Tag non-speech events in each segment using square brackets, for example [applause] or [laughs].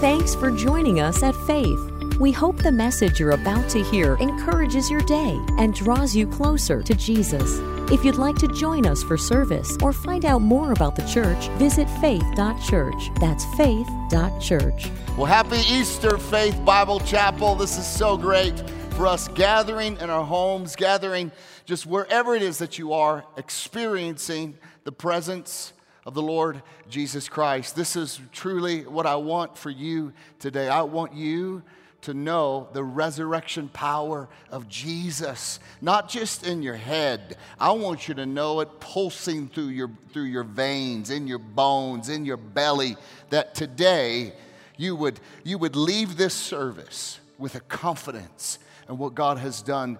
Thanks for joining us at Faith. We hope the message you're about to hear encourages your day and draws you closer to Jesus. If you'd like to join us for service or find out more about the church, visit faith.church. That's faith.church. Well, happy Easter, Faith Bible Chapel. This is so great for us gathering in our homes, gathering just wherever it is that you are, experiencing the presence of the Lord Jesus Christ. This is truly what I want for you today. I want you to know the resurrection power of Jesus, not just in your head. I want you to know it pulsing through your, through your veins, in your bones, in your belly, that today you would, you would leave this service with a confidence in what God has done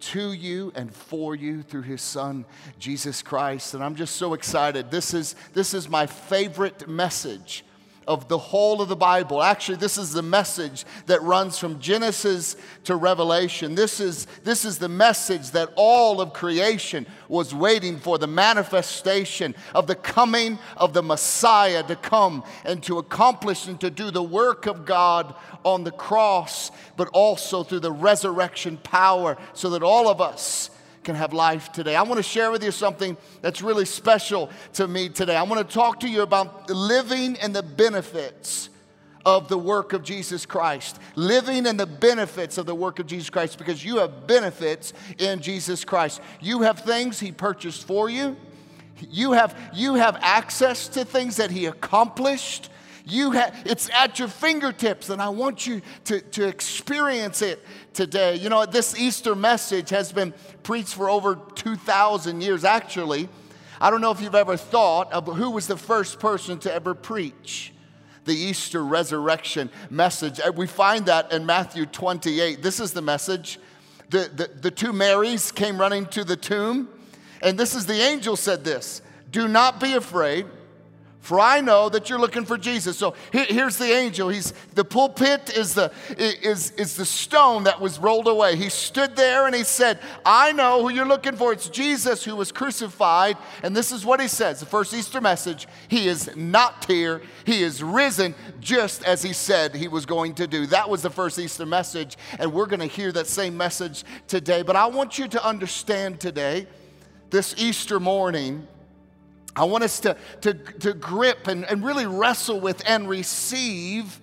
to you and for you through his son Jesus Christ. And I'm just so excited. This is this is my favorite message of the whole of the Bible. Actually, this is the message that runs from Genesis to Revelation. This is, this is the message that all of creation was waiting for the manifestation of the coming of the Messiah to come and to accomplish and to do the work of God on the cross, but also through the resurrection power so that all of us can have life today. I want to share with you something that's really special to me today. I want to talk to you about living and the benefits of the work of Jesus Christ. Living in the benefits of the work of Jesus Christ because you have benefits in Jesus Christ. You have things He purchased for you. You have, you have access to things that He accomplished. You it's at your fingertips, and I want you to, to experience it today. You know, this Easter message has been preached for over 2,000 years. Actually, I don't know if you've ever thought of who was the first person to ever preach the Easter resurrection message. Uh, we find that in Matthew 28. This is the message. The, the, the two Marys came running to the tomb, and this is the angel said this Do not be afraid. For I know that you're looking for Jesus. So here's the angel. He's the pulpit is the is, is the stone that was rolled away. He stood there and he said, I know who you're looking for. It's Jesus who was crucified. And this is what he says. The first Easter message. He is not here. He is risen just as he said he was going to do. That was the first Easter message. And we're going to hear that same message today. But I want you to understand today, this Easter morning I want us to, to, to grip and, and really wrestle with and receive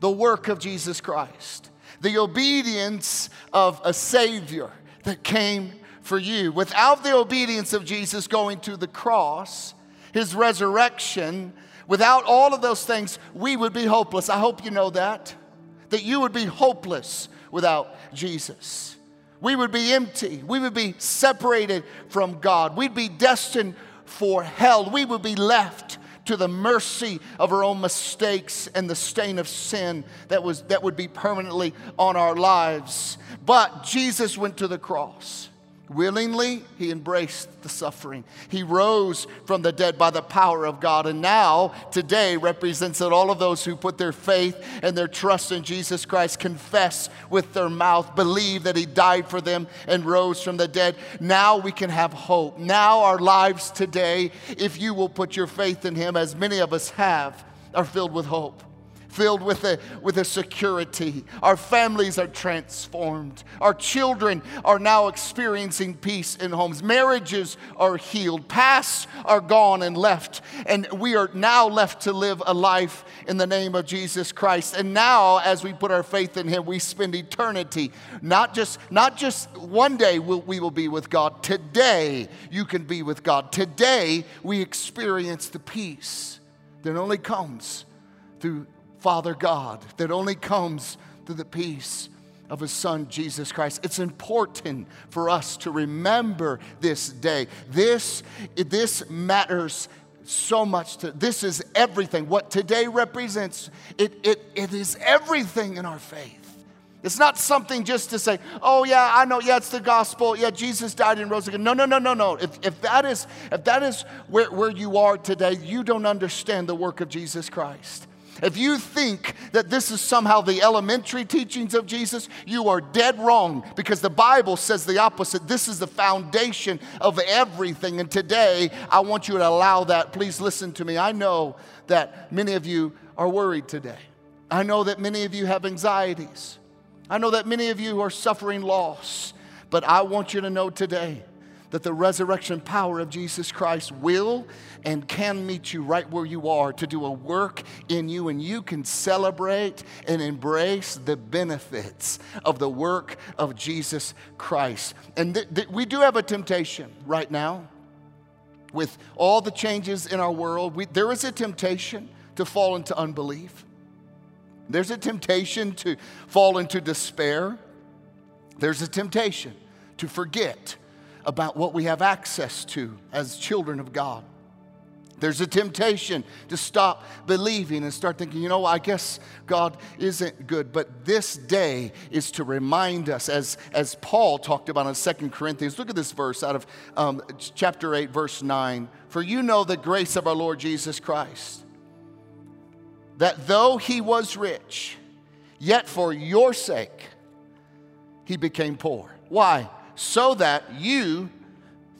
the work of Jesus Christ, the obedience of a Savior that came for you. Without the obedience of Jesus going to the cross, his resurrection, without all of those things, we would be hopeless. I hope you know that, that you would be hopeless without Jesus. We would be empty. We would be separated from God. We'd be destined for hell. We would be left to the mercy of our own mistakes and the stain of sin that, was, that would be permanently on our lives. But Jesus went to the cross. Willingly, he embraced the suffering. He rose from the dead by the power of God. And now, today, represents that all of those who put their faith and their trust in Jesus Christ confess with their mouth, believe that he died for them and rose from the dead. Now we can have hope. Now, our lives today, if you will put your faith in him, as many of us have, are filled with hope filled with a, with a security. Our families are transformed. Our children are now experiencing peace in homes. Marriages are healed. Pasts are gone and left. And we are now left to live a life in the name of Jesus Christ. And now, as we put our faith in Him, we spend eternity. Not just, not just one day will, we will be with God. Today, you can be with God. Today, we experience the peace that only comes through Father God that only comes through the peace of his son Jesus Christ. It's important for us to remember this day. This, this matters so much to this is everything. What today represents, it, it, it is everything in our faith. It's not something just to say, oh yeah, I know, yeah, it's the gospel. Yeah, Jesus died and rose again. No, no, no, no, no. If, if that is, if that is where, where you are today, you don't understand the work of Jesus Christ. If you think that this is somehow the elementary teachings of Jesus, you are dead wrong because the Bible says the opposite. This is the foundation of everything. And today, I want you to allow that. Please listen to me. I know that many of you are worried today. I know that many of you have anxieties. I know that many of you are suffering loss. But I want you to know today that the resurrection power of Jesus Christ will and can meet you right where you are to do a work in you, and you can celebrate and embrace the benefits of the work of Jesus Christ. And th- th- we do have a temptation right now with all the changes in our world. We, there is a temptation to fall into unbelief. There's a temptation to fall into despair. There's a temptation to forget about what we have access to as children of God. There's a temptation to stop believing and start thinking, you know, I guess God isn't good. But this day is to remind us, as, as Paul talked about in Second Corinthians. Look at this verse out of um, chapter 8, verse 9. For you know the grace of our Lord Jesus Christ that though he was rich, yet for your sake he became poor. Why? So that you,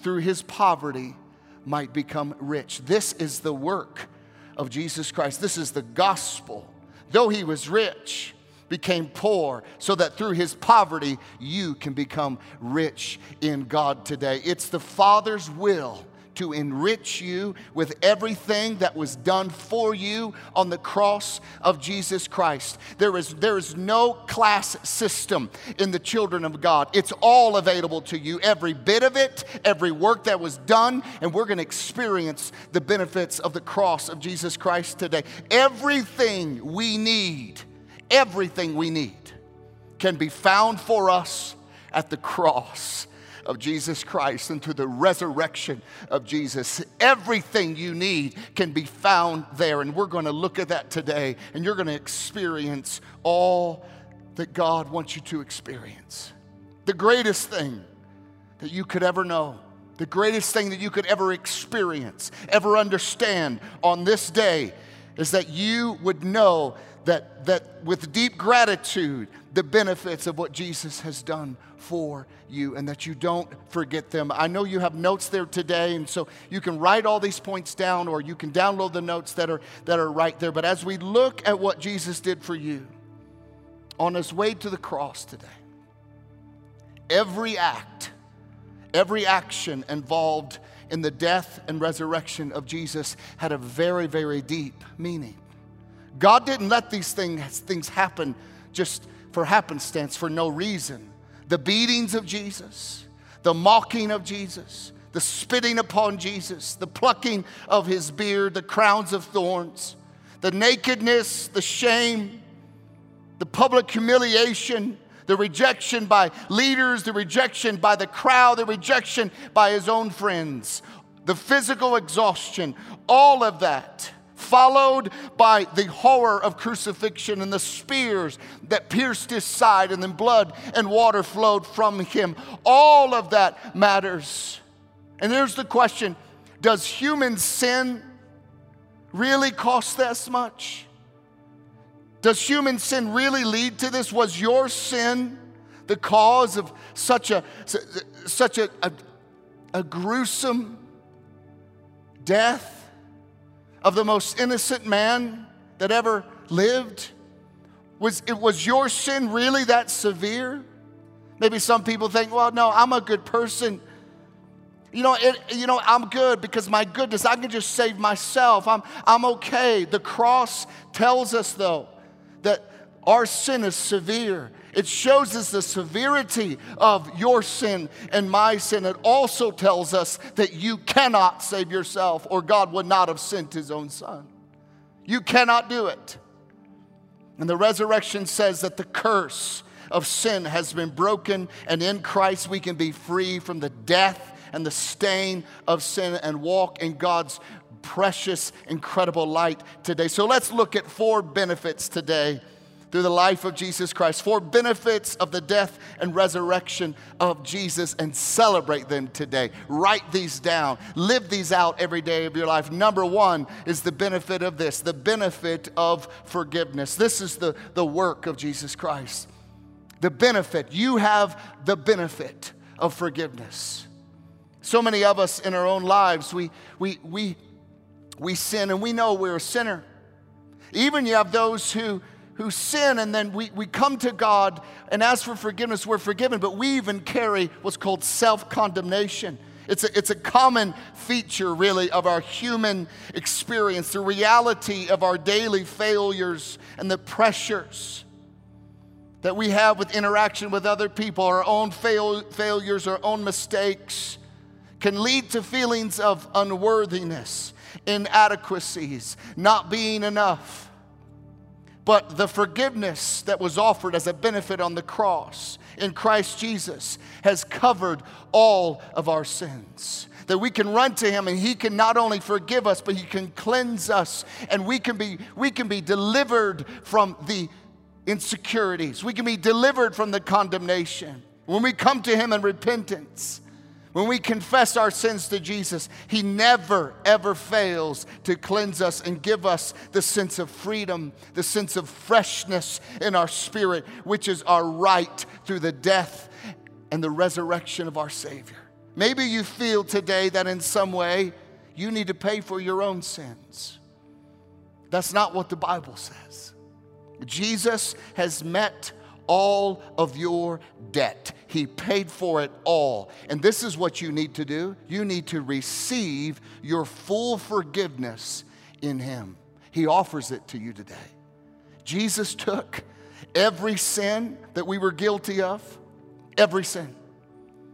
through his poverty, might become rich. This is the work of Jesus Christ. This is the gospel. Though he was rich, became poor so that through his poverty you can become rich in God today. It's the Father's will to enrich you with everything that was done for you on the cross of Jesus Christ. There is, there is no class system in the children of God. It's all available to you, every bit of it, every work that was done, and we're going to experience the benefits of the cross of Jesus Christ today. Everything we need, everything we need can be found for us at the cross of Jesus Christ and through the resurrection of Jesus. Everything you need can be found there. And we're going to look at that today, and you're going to experience all that God wants you to experience. The greatest thing that you could ever know, the greatest thing that you could ever experience, ever understand on this day is that you would know that, that with deep gratitude, the benefits of what Jesus has done for you and that you don't forget them. I know you have notes there today, and so you can write all these points down or you can download the notes that are, that are right there. But as we look at what Jesus did for you on his way to the cross today, every act, every action involved in the death and resurrection of Jesus had a very, very deep meaning. God didn't let these things, things happen just for happenstance, for no reason. The beatings of Jesus, the mocking of Jesus, the spitting upon Jesus, the plucking of his beard, the crowns of thorns, the nakedness, the shame, the public humiliation, the rejection by leaders, the rejection by the crowd, the rejection by his own friends, the physical exhaustion, all of that followed by the horror of crucifixion and the spears that pierced his side, and then blood and water flowed from him. All of that matters. And here's the question Does human sin really cost this much? Does human sin really lead to this? Was your sin the cause of such a, such a, a, a gruesome death? Of the most innocent man that ever lived? Was, it, was your sin really that severe? Maybe some people think, well, no, I'm a good person. You know, it, you know, I'm good because my goodness, I can just save myself. I'm, I'm okay. The cross tells us, though, our sin is severe. It shows us the severity of your sin and my sin. It also tells us that you cannot save yourself, or God would not have sent his own son. You cannot do it. And the resurrection says that the curse of sin has been broken, and in Christ we can be free from the death and the stain of sin and walk in God's precious, incredible light today. So let's look at four benefits today through the life of Jesus Christ, four benefits of the death and resurrection of Jesus, and celebrate them today. Write these down, live these out every day of your life. Number one is the benefit of this the benefit of forgiveness. This is the, the work of Jesus Christ. The benefit, you have the benefit of forgiveness. So many of us in our own lives, we, we, we, we sin and we know we're a sinner. Even you have those who who sin and then we, we come to God and ask for forgiveness, we're forgiven, but we even carry what's called self condemnation. It's a, it's a common feature, really, of our human experience, the reality of our daily failures and the pressures that we have with interaction with other people, our own fail, failures, our own mistakes, can lead to feelings of unworthiness, inadequacies, not being enough. But the forgiveness that was offered as a benefit on the cross in Christ Jesus has covered all of our sins. That we can run to him and he can not only forgive us, but he can cleanse us and we can be, we can be delivered from the insecurities. We can be delivered from the condemnation. When we come to him in repentance, when we confess our sins to Jesus, He never, ever fails to cleanse us and give us the sense of freedom, the sense of freshness in our spirit, which is our right through the death and the resurrection of our Savior. Maybe you feel today that in some way you need to pay for your own sins. That's not what the Bible says. Jesus has met all of your debt. He paid for it all. And this is what you need to do you need to receive your full forgiveness in Him. He offers it to you today. Jesus took every sin that we were guilty of, every sin.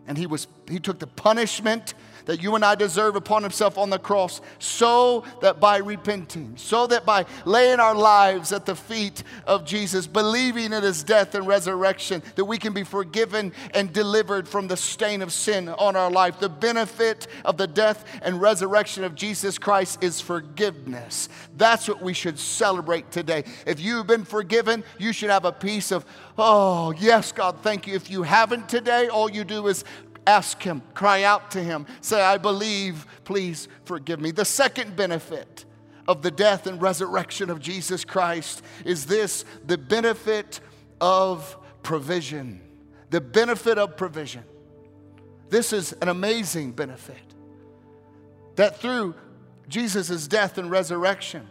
And he, was, he took the punishment that you and I deserve upon himself on the cross, so that by repenting, so that by laying our lives at the feet of Jesus, believing in his death and resurrection, that we can be forgiven and delivered from the stain of sin on our life. The benefit of the death and resurrection of Jesus Christ is forgiveness. That's what we should celebrate today. If you've been forgiven, you should have a piece of, oh, yes, God, thank you. If you haven't today, all you do is Ask Him, cry out to Him, say, I believe, please forgive me. The second benefit of the death and resurrection of Jesus Christ is this the benefit of provision. The benefit of provision. This is an amazing benefit. That through Jesus' death and resurrection,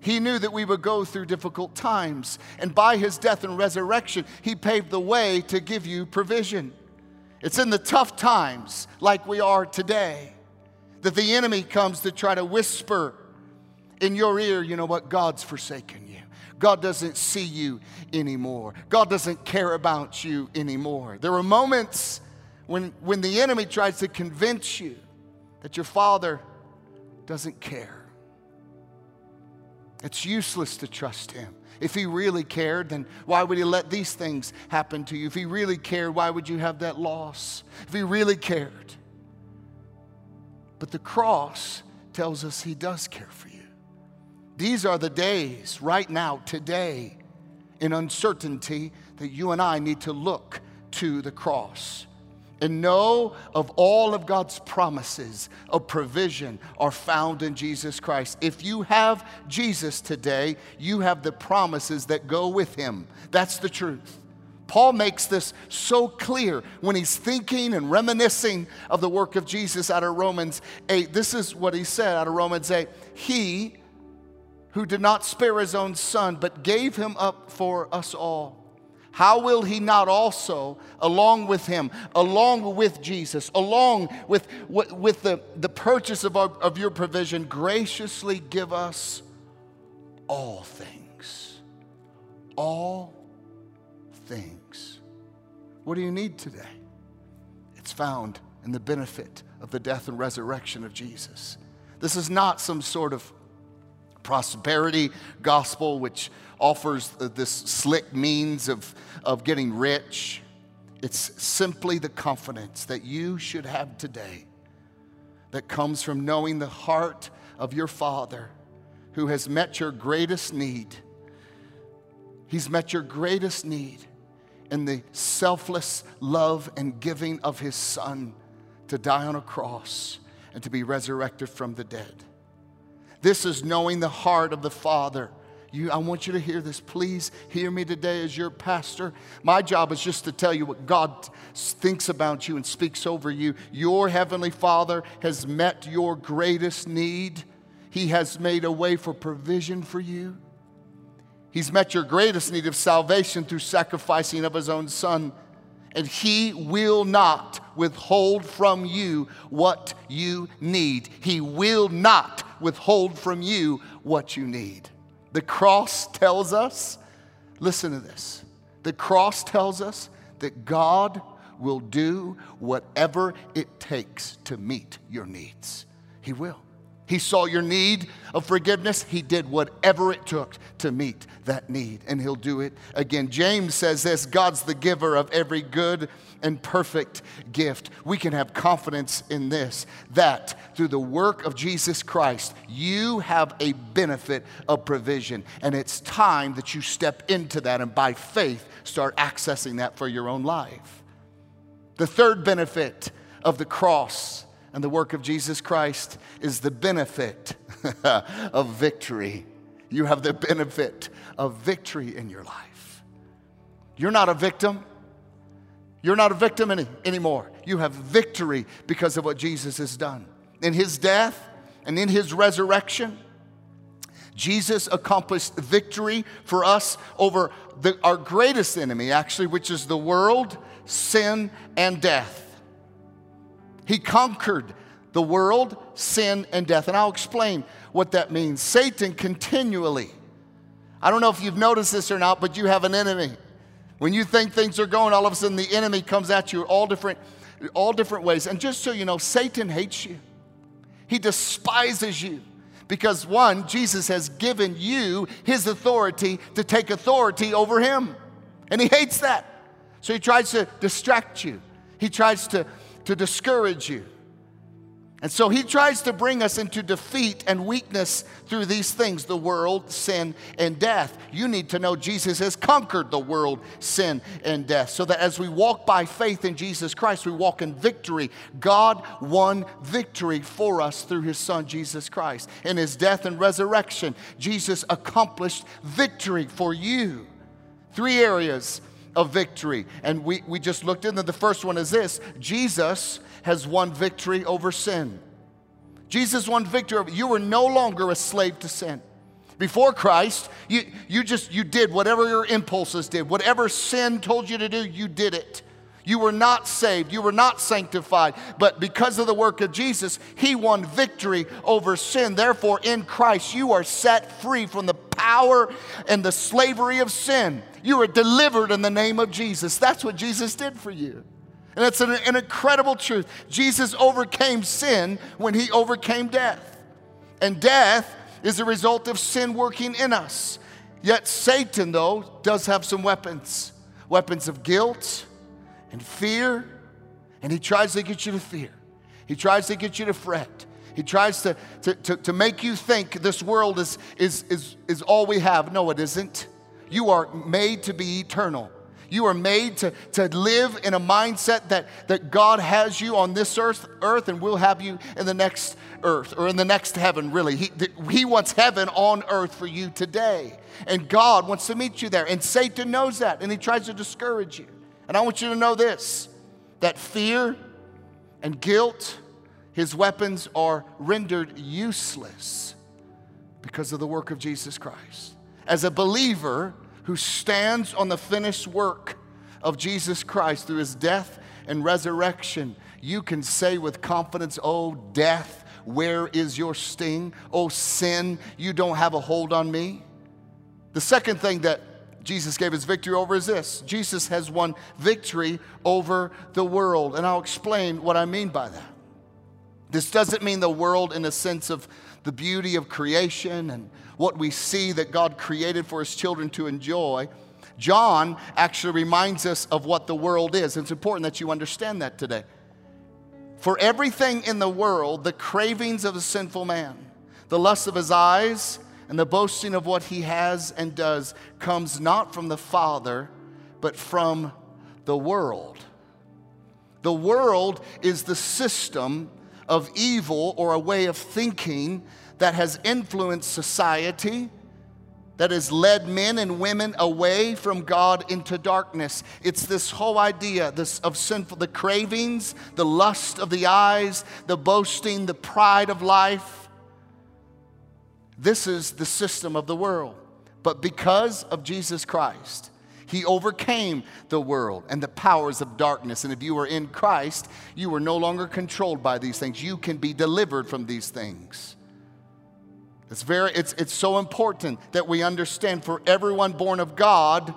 he knew that we would go through difficult times. And by his death and resurrection, he paved the way to give you provision. It's in the tough times like we are today that the enemy comes to try to whisper in your ear, you know what? God's forsaken you. God doesn't see you anymore. God doesn't care about you anymore. There are moments when, when the enemy tries to convince you that your father doesn't care. It's useless to trust him. If he really cared, then why would he let these things happen to you? If he really cared, why would you have that loss? If he really cared. But the cross tells us he does care for you. These are the days, right now, today, in uncertainty, that you and I need to look to the cross and know of all of God's promises of provision are found in Jesus Christ. If you have Jesus today, you have the promises that go with him. That's the truth. Paul makes this so clear when he's thinking and reminiscing of the work of Jesus out of Romans 8. This is what he said out of Romans 8. He who did not spare his own son, but gave him up for us all how will he not also, along with him, along with Jesus, along with, with the, the purchase of, our, of your provision, graciously give us all things? All things. What do you need today? It's found in the benefit of the death and resurrection of Jesus. This is not some sort of prosperity gospel, which offers this slick means of, of getting rich. It's simply the confidence that you should have today that comes from knowing the heart of your Father who has met your greatest need. He's met your greatest need in the selfless love and giving of His Son to die on a cross and to be resurrected from the dead. This is knowing the heart of the Father you, I want you to hear this. Please hear me today as your pastor. My job is just to tell you what God thinks about you and speaks over you. Your Heavenly Father has met your greatest need, He has made a way for provision for you. He's met your greatest need of salvation through sacrificing of his own son. And he will not withhold from you what you need. He will not withhold from you what you need. The cross tells us, listen to this. The cross tells us that God will do whatever it takes to meet your needs. He will. He saw your need of forgiveness. He did whatever it took to meet that need, and He'll do it again. James says this God's the giver of every good and perfect gift. We can have confidence in this that through the work of Jesus Christ, you have a benefit of provision, and it's time that you step into that and by faith start accessing that for your own life. The third benefit of the cross and the work of Jesus Christ is the benefit [laughs] of victory. You have the benefit of victory in your life. You're not a victim. You're not a victim any, anymore. You have victory because of what Jesus has done. In his death and in his resurrection, Jesus accomplished victory for us over the, our greatest enemy, actually, which is the world, sin, and death. He conquered the world, sin, and death. And I'll explain what that means. Satan continually, I don't know if you've noticed this or not, but you have an enemy. When you think things are going, all of a sudden the enemy comes at you all different, all different ways. And just so you know, Satan hates you. He despises you because one, Jesus has given you his authority to take authority over him. And he hates that. So he tries to distract you. He tries to to discourage you. And so he tries to bring us into defeat and weakness through these things the world, sin, and death. You need to know Jesus has conquered the world, sin, and death. So that as we walk by faith in Jesus Christ, we walk in victory. God won victory for us through his son, Jesus Christ. In his death and resurrection, Jesus accomplished victory for you. Three areas of victory. And we, we just looked into the first one is this Jesus has won victory over sin. Jesus won victory over you were no longer a slave to sin. Before Christ, you, you just you did whatever your impulses did. Whatever sin told you to do, you did it. You were not saved. You were not sanctified. But because of the work of Jesus, He won victory over sin. Therefore, in Christ, you are set free from the power and the slavery of sin. You are delivered in the name of Jesus. That's what Jesus did for you. And it's an, an incredible truth. Jesus overcame sin when He overcame death. And death is a result of sin working in us. Yet Satan, though, does have some weapons weapons of guilt and fear, and he tries to get you to fear. He tries to get you to fret. He tries to, to, to, to, make you think this world is, is, is, is all we have. No, it isn't. You are made to be eternal. You are made to, to live in a mindset that, that God has you on this earth, earth and will have you in the next earth or in the next heaven, really. He, he wants heaven on earth for you today. And God wants to meet you there. And Satan knows that and he tries to discourage you. And I want you to know this that fear and guilt, his weapons are rendered useless because of the work of Jesus Christ. As a believer who stands on the finished work of Jesus Christ through his death and resurrection, you can say with confidence, Oh, death, where is your sting? Oh, sin, you don't have a hold on me. The second thing that Jesus gave his victory over is this Jesus has won victory over the world. And I'll explain what I mean by that. This doesn't mean the world in the sense of the beauty of creation and what we see that God created for his children to enjoy. John actually reminds us of what the world is. It's important that you understand that today. For everything in the world, the cravings of the sinful man, the lust of his eyes, and the boasting of what he has and does comes not from the Father, but from the world. The world is the system of evil or a way of thinking that has influenced society, that has led men and women away from God into darkness. It's this whole idea this of sinful, the cravings, the lust of the eyes, the boasting, the pride of life this is the system of the world. But because of Jesus Christ, he overcame the world and the powers of darkness. And if you are in Christ, you are no longer controlled by these things. You can be delivered from these things. It's, very, it's, it's so important that we understand for everyone born of God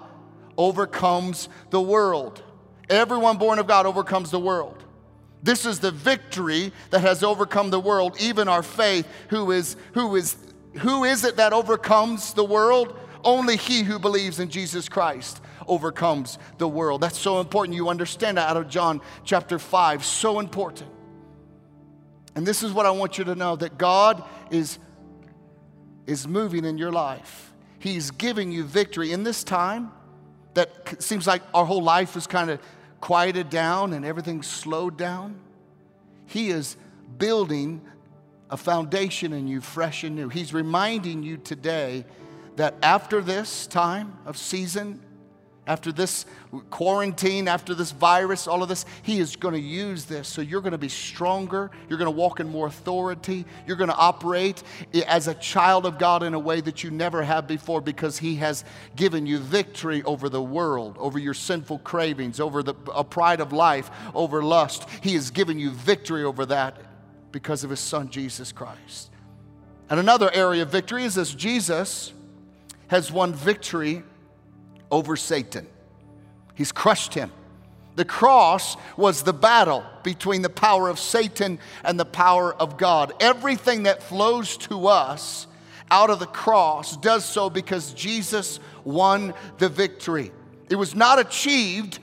overcomes the world. Everyone born of God overcomes the world. This is the victory that has overcome the world, even our faith. Who is, who is, who is it that overcomes the world? Only he who believes in Jesus Christ overcomes the world. That's so important. You understand that out of John chapter 5. So important. And this is what I want you to know that God is, is moving in your life. He's giving you victory in this time that seems like our whole life is kind of quieted down and everything slowed down. He is building a foundation in you fresh and new. He's reminding you today that after this time of season, after this quarantine, after this virus, all of this, He is going to use this. So you're going to be stronger. You're going to walk in more authority. You're going to operate as a child of God in a way that you never have before because He has given you victory over the world, over your sinful cravings, over the pride of life, over lust. He has given you victory over that because of His Son, Jesus Christ. And another area of victory is this Jesus has won victory over Satan. He's crushed him. The cross was the battle between the power of Satan and the power of God. Everything that flows to us out of the cross does so because Jesus won the victory. It was not achieved.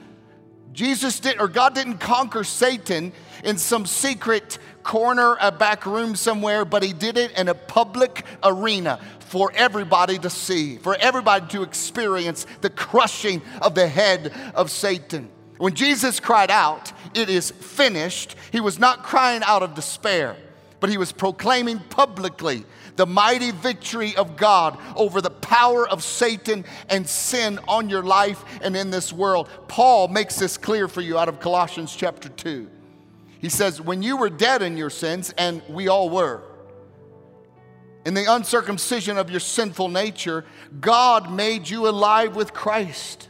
Jesus did, or God didn't conquer Satan in some secret corner, a back room somewhere, but He did it in a public arena for everybody to see, for everybody to experience the crushing of the head of Satan. When Jesus cried out, It is finished, he was not crying out of despair, but he was proclaiming publicly the mighty victory of God over the power of Satan and sin on your life and in this world. Paul makes this clear for you out of Colossians chapter 2. He says, When you were dead in your sins, and we all were, in the uncircumcision of your sinful nature, God made you alive with Christ.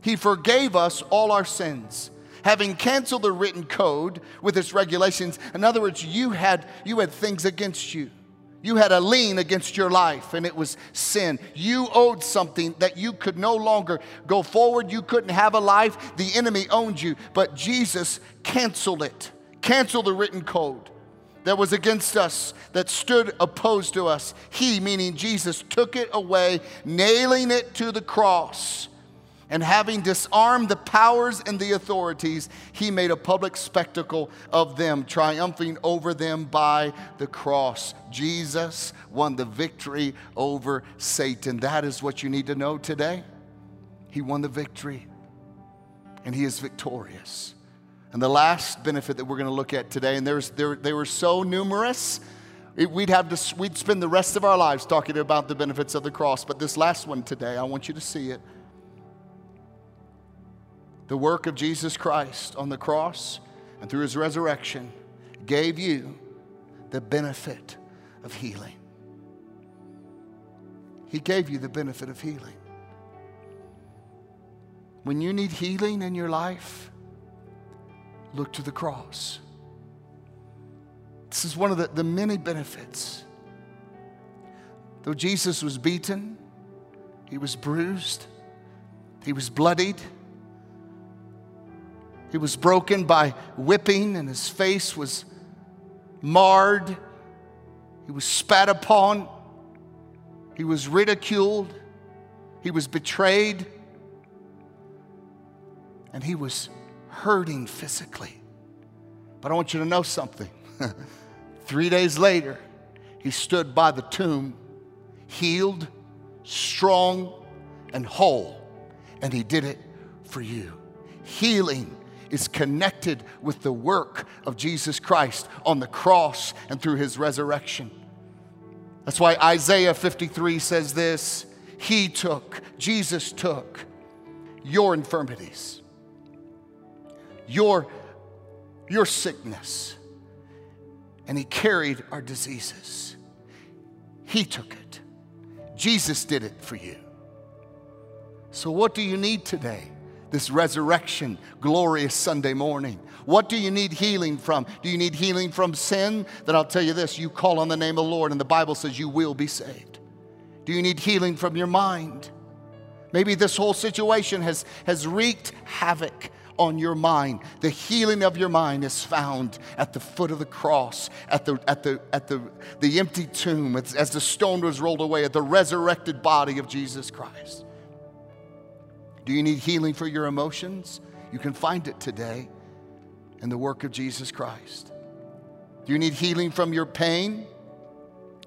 He forgave us all our sins, having canceled the written code with its regulations. In other words, you had, you had things against you. You had a lien against your life, and it was sin. You owed something that you could no longer go forward. You couldn't have a life. The enemy owned you, but Jesus canceled it, canceled the written code that was against us, that stood opposed to us. He, meaning Jesus, took it away, nailing it to the cross. And having disarmed the powers and the authorities, he made a public spectacle of them, triumphing over them by the cross. Jesus won the victory over Satan. That is what you need to know today. He won the victory, and he is victorious. And the last benefit that we're going to look at today, and there's, there, they were so numerous, it, we'd, have to, we'd spend the rest of our lives talking about the benefits of the cross. But this last one today, I want you to see it. The work of Jesus Christ on the cross and through his resurrection gave you the benefit of healing. He gave you the benefit of healing. When you need healing in your life, look to the cross. This is one of the, the many benefits. Though Jesus was beaten, he was bruised, he was bloodied, he was broken by whipping, and his face was marred, he was spat upon, he was ridiculed, he was betrayed, and he was hurting physically. But I want you to know something. [laughs] Three days later, he stood by the tomb, healed, strong, and whole. And he did it for you. Healing is connected with the work of Jesus Christ on the cross and through his resurrection. That's why Isaiah 53 says this He took, Jesus took your infirmities your, your sickness, and He carried our diseases. He took it. Jesus did it for you. So, what do you need today? This resurrection, glorious Sunday morning. What do you need healing from? Do you need healing from sin? Then I'll tell you this you call on the name of the Lord, and the Bible says you will be saved. Do you need healing from your mind? Maybe this whole situation has, has wreaked havoc on your mind. The healing of your mind is found at the foot of the cross, at the, at the, at the, the empty tomb, as, as the stone was rolled away, at the resurrected body of Jesus Christ. Do you need healing for your emotions? You can find it today in the work of Jesus Christ. Do you need healing from your pain?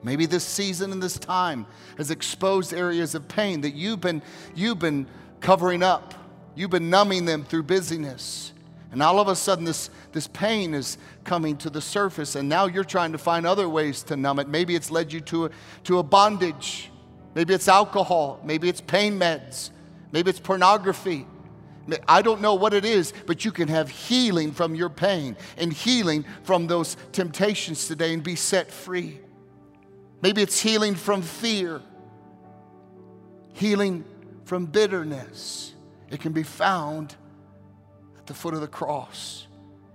Maybe this season and this time has exposed areas of pain that you've been, you've been covering up. You've been numbing them through busyness. And all of a sudden, this, this pain is coming to the surface, and now you're trying to find other ways to numb it. Maybe it's led you to a, to a bondage. Maybe it's alcohol. Maybe it's pain meds. Maybe it's pornography. I don't know what it is, but you can have healing from your pain and healing from those temptations today and be set free. Maybe it's healing from fear, healing from bitterness. It can be found at the foot of the cross.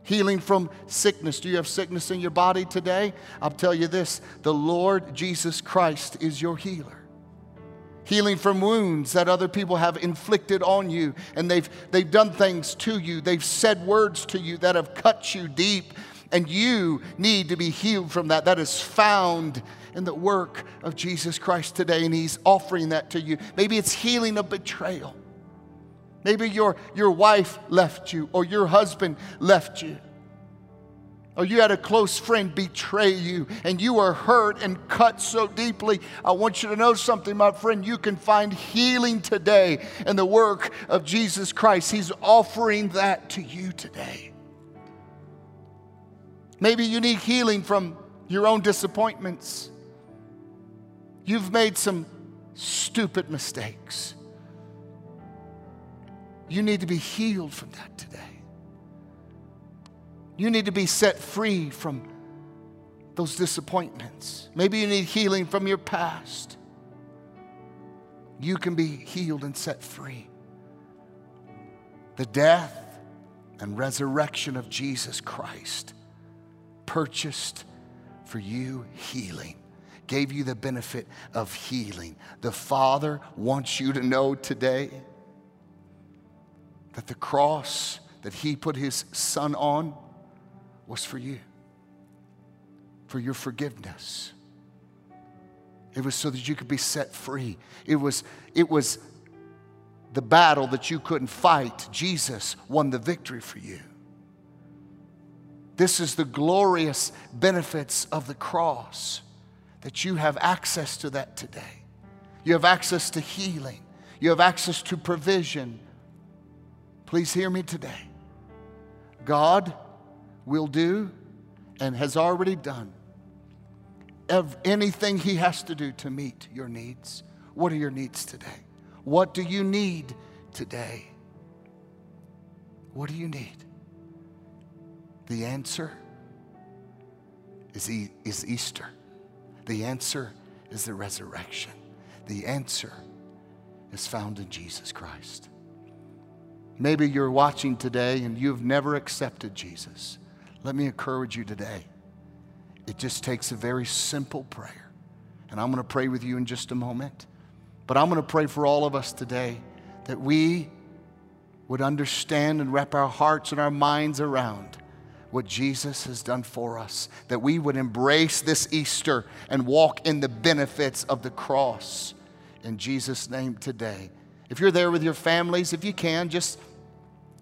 Healing from sickness. Do you have sickness in your body today? I'll tell you this the Lord Jesus Christ is your healer healing from wounds that other people have inflicted on you. And they've, they've done things to you. They've said words to you that have cut you deep. And you need to be healed from that. That is found in the work of Jesus Christ today, and He's offering that to you. Maybe it's healing a betrayal. Maybe your, your wife left you, or your husband left you, or you had a close friend betray you, and you are hurt and cut so deeply. I want you to know something, my friend. You can find healing today in the work of Jesus Christ. He's offering that to you today. Maybe you need healing from your own disappointments. You've made some stupid mistakes. You need to be healed from that today. You need to be set free from those disappointments. Maybe you need healing from your past. You can be healed and set free. The death and resurrection of Jesus Christ purchased for you healing gave you the benefit of healing. The Father wants you to know today that the cross that He put His Son on was for you, for your forgiveness. It was so that you could be set free. It was, it was the battle that you couldn't fight. Jesus won the victory for you. This is the glorious benefits of the cross that you have access to that today. You have access to healing, you have access to provision. Please hear me today. God will do and has already done anything He has to do to meet your needs. What are your needs today? What do you need today? What do you need? The answer is, e- is Easter. The answer is the resurrection. The answer is found in Jesus Christ. Maybe you're watching today and you've never accepted Jesus. Let me encourage you today. It just takes a very simple prayer. And I'm going to pray with you in just a moment. But I'm going to pray for all of us today that we would understand and wrap our hearts and our minds around what Jesus has done for us, that we would embrace this Easter and walk in the benefits of the cross. In Jesus' name today. If you're there with your families, if you can, just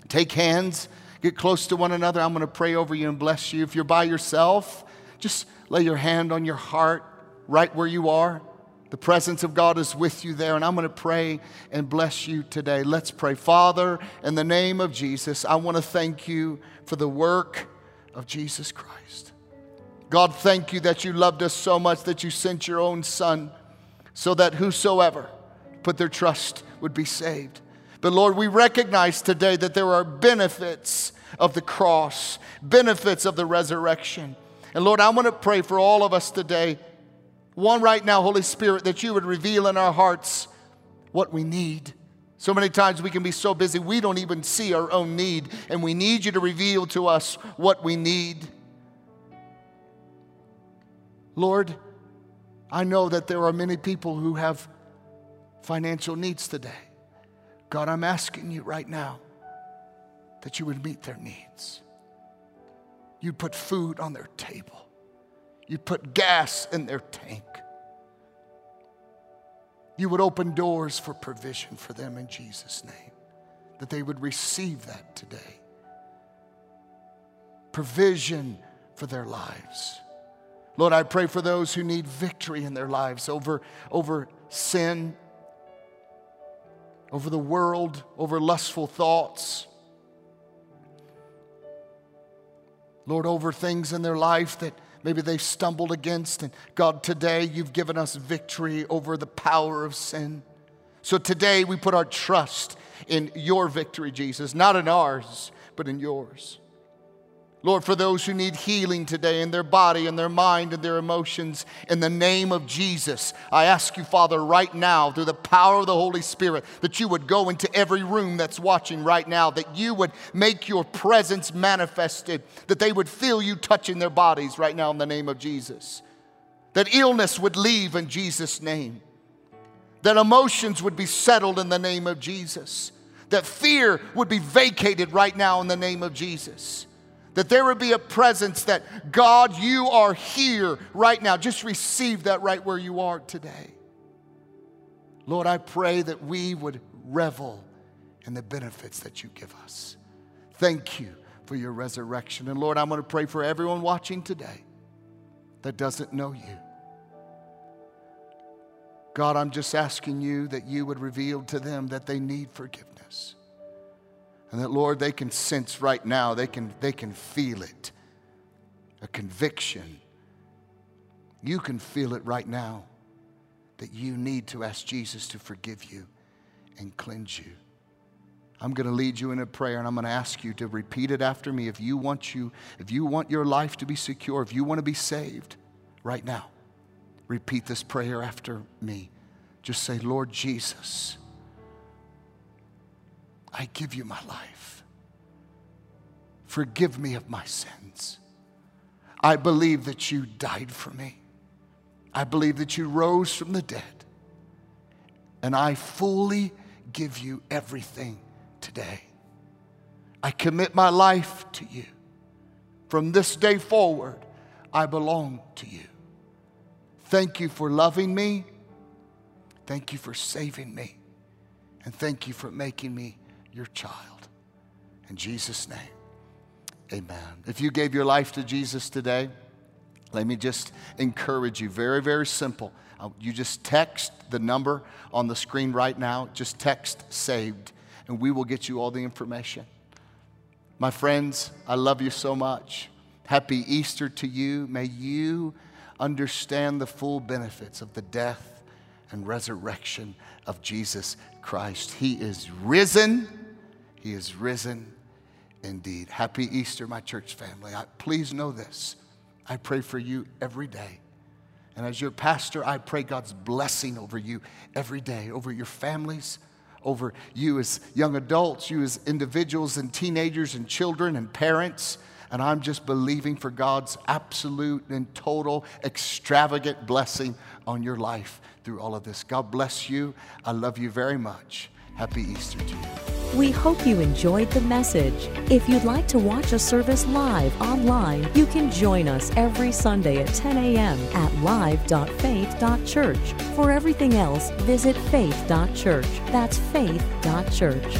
take hands, get close to one another. I'm going to pray over you and bless you. If you're by yourself, just lay your hand on your heart right where you are. The presence of God is with you there, and I'm going to pray and bless you today. Let's pray. Father, in the name of Jesus, I want to thank you for the work of Jesus Christ. God, thank you that you loved us so much that you sent your own Son so that whosoever put their trust would be saved. But Lord, we recognize today that there are benefits of the cross, benefits of the resurrection. And Lord, I want to pray for all of us today One right now, Holy Spirit, that you would reveal in our hearts what we need. So many times we can be so busy we don't even see our own need, and we need you to reveal to us what we need. Lord, I know that there are many people who have financial needs today. God, I'm asking you right now that you would meet their needs. You'd put food on their table, you'd put gas in their tank. You would open doors for provision for them in Jesus' name, that they would receive that today. Provision for their lives. Lord, I pray for those who need victory in their lives over, over sin, over the world, over lustful thoughts. Lord, over things in their life that maybe they've stumbled against. And God, today you've given us victory over the power of sin. So today we put our trust in your victory, Jesus, not in ours, but in yours. Lord, for those who need healing today in their body and their mind and their emotions, in the name of Jesus, I ask you, Father, right now, through the power of the Holy Spirit, that you would go into every room that's watching right now, that you would make your presence manifested, that they would feel you touching their bodies right now in the name of Jesus, that illness would leave in Jesus' name, that emotions would be settled in the name of Jesus, that fear would be vacated right now in the name of Jesus that there would be a presence that God, you are here right now. Just receive that right where you are today. Lord, I pray that we would revel in the benefits that you give us. Thank you for your resurrection. And Lord, I'm going to pray for everyone watching today that doesn't know you. God, I'm just asking you that you would reveal to them that they need forgiveness. And that, Lord, they can sense right now, they can, they can feel it a conviction. You can feel it right now that you need to ask Jesus to forgive you and cleanse you. I'm going to lead you in a prayer and I'm going to ask you to repeat it after me if you want you if you want your life to be secure, if you want to be saved right now. Repeat this prayer after me. Just say, "Lord Jesus, I give you my life. Forgive me of my sins. I believe that you died for me. I believe that you rose from the dead. And I fully give you everything today. I commit my life to you. From this day forward, I belong to you. Thank you for loving me. Thank you for saving me. And thank you for making me your child. In Jesus' name, amen. If you gave your life to Jesus today, let me just encourage you. Very, very simple. Uh, you just text the number on the screen right now. Just text saved, and we will get you all the information. My friends, I love you so much. Happy Easter to you. May you understand the full benefits of the death and resurrection of Jesus Christ. He is risen. He is risen indeed. Happy Easter, my church family. I, please know this. I pray for you every day. And as your pastor, I pray God's blessing over you every day, over your families, over you as young adults, you as individuals and teenagers and children and parents. And I'm just believing for God's absolute and total extravagant blessing on your life through all of this. God bless you. I love you very much. Happy Easter to you. We hope you enjoyed the message. If you'd like to watch a service live online, you can join us every Sunday at 10 a.m. at live.faith.church. For everything else, visit faith.church. That's faith.church.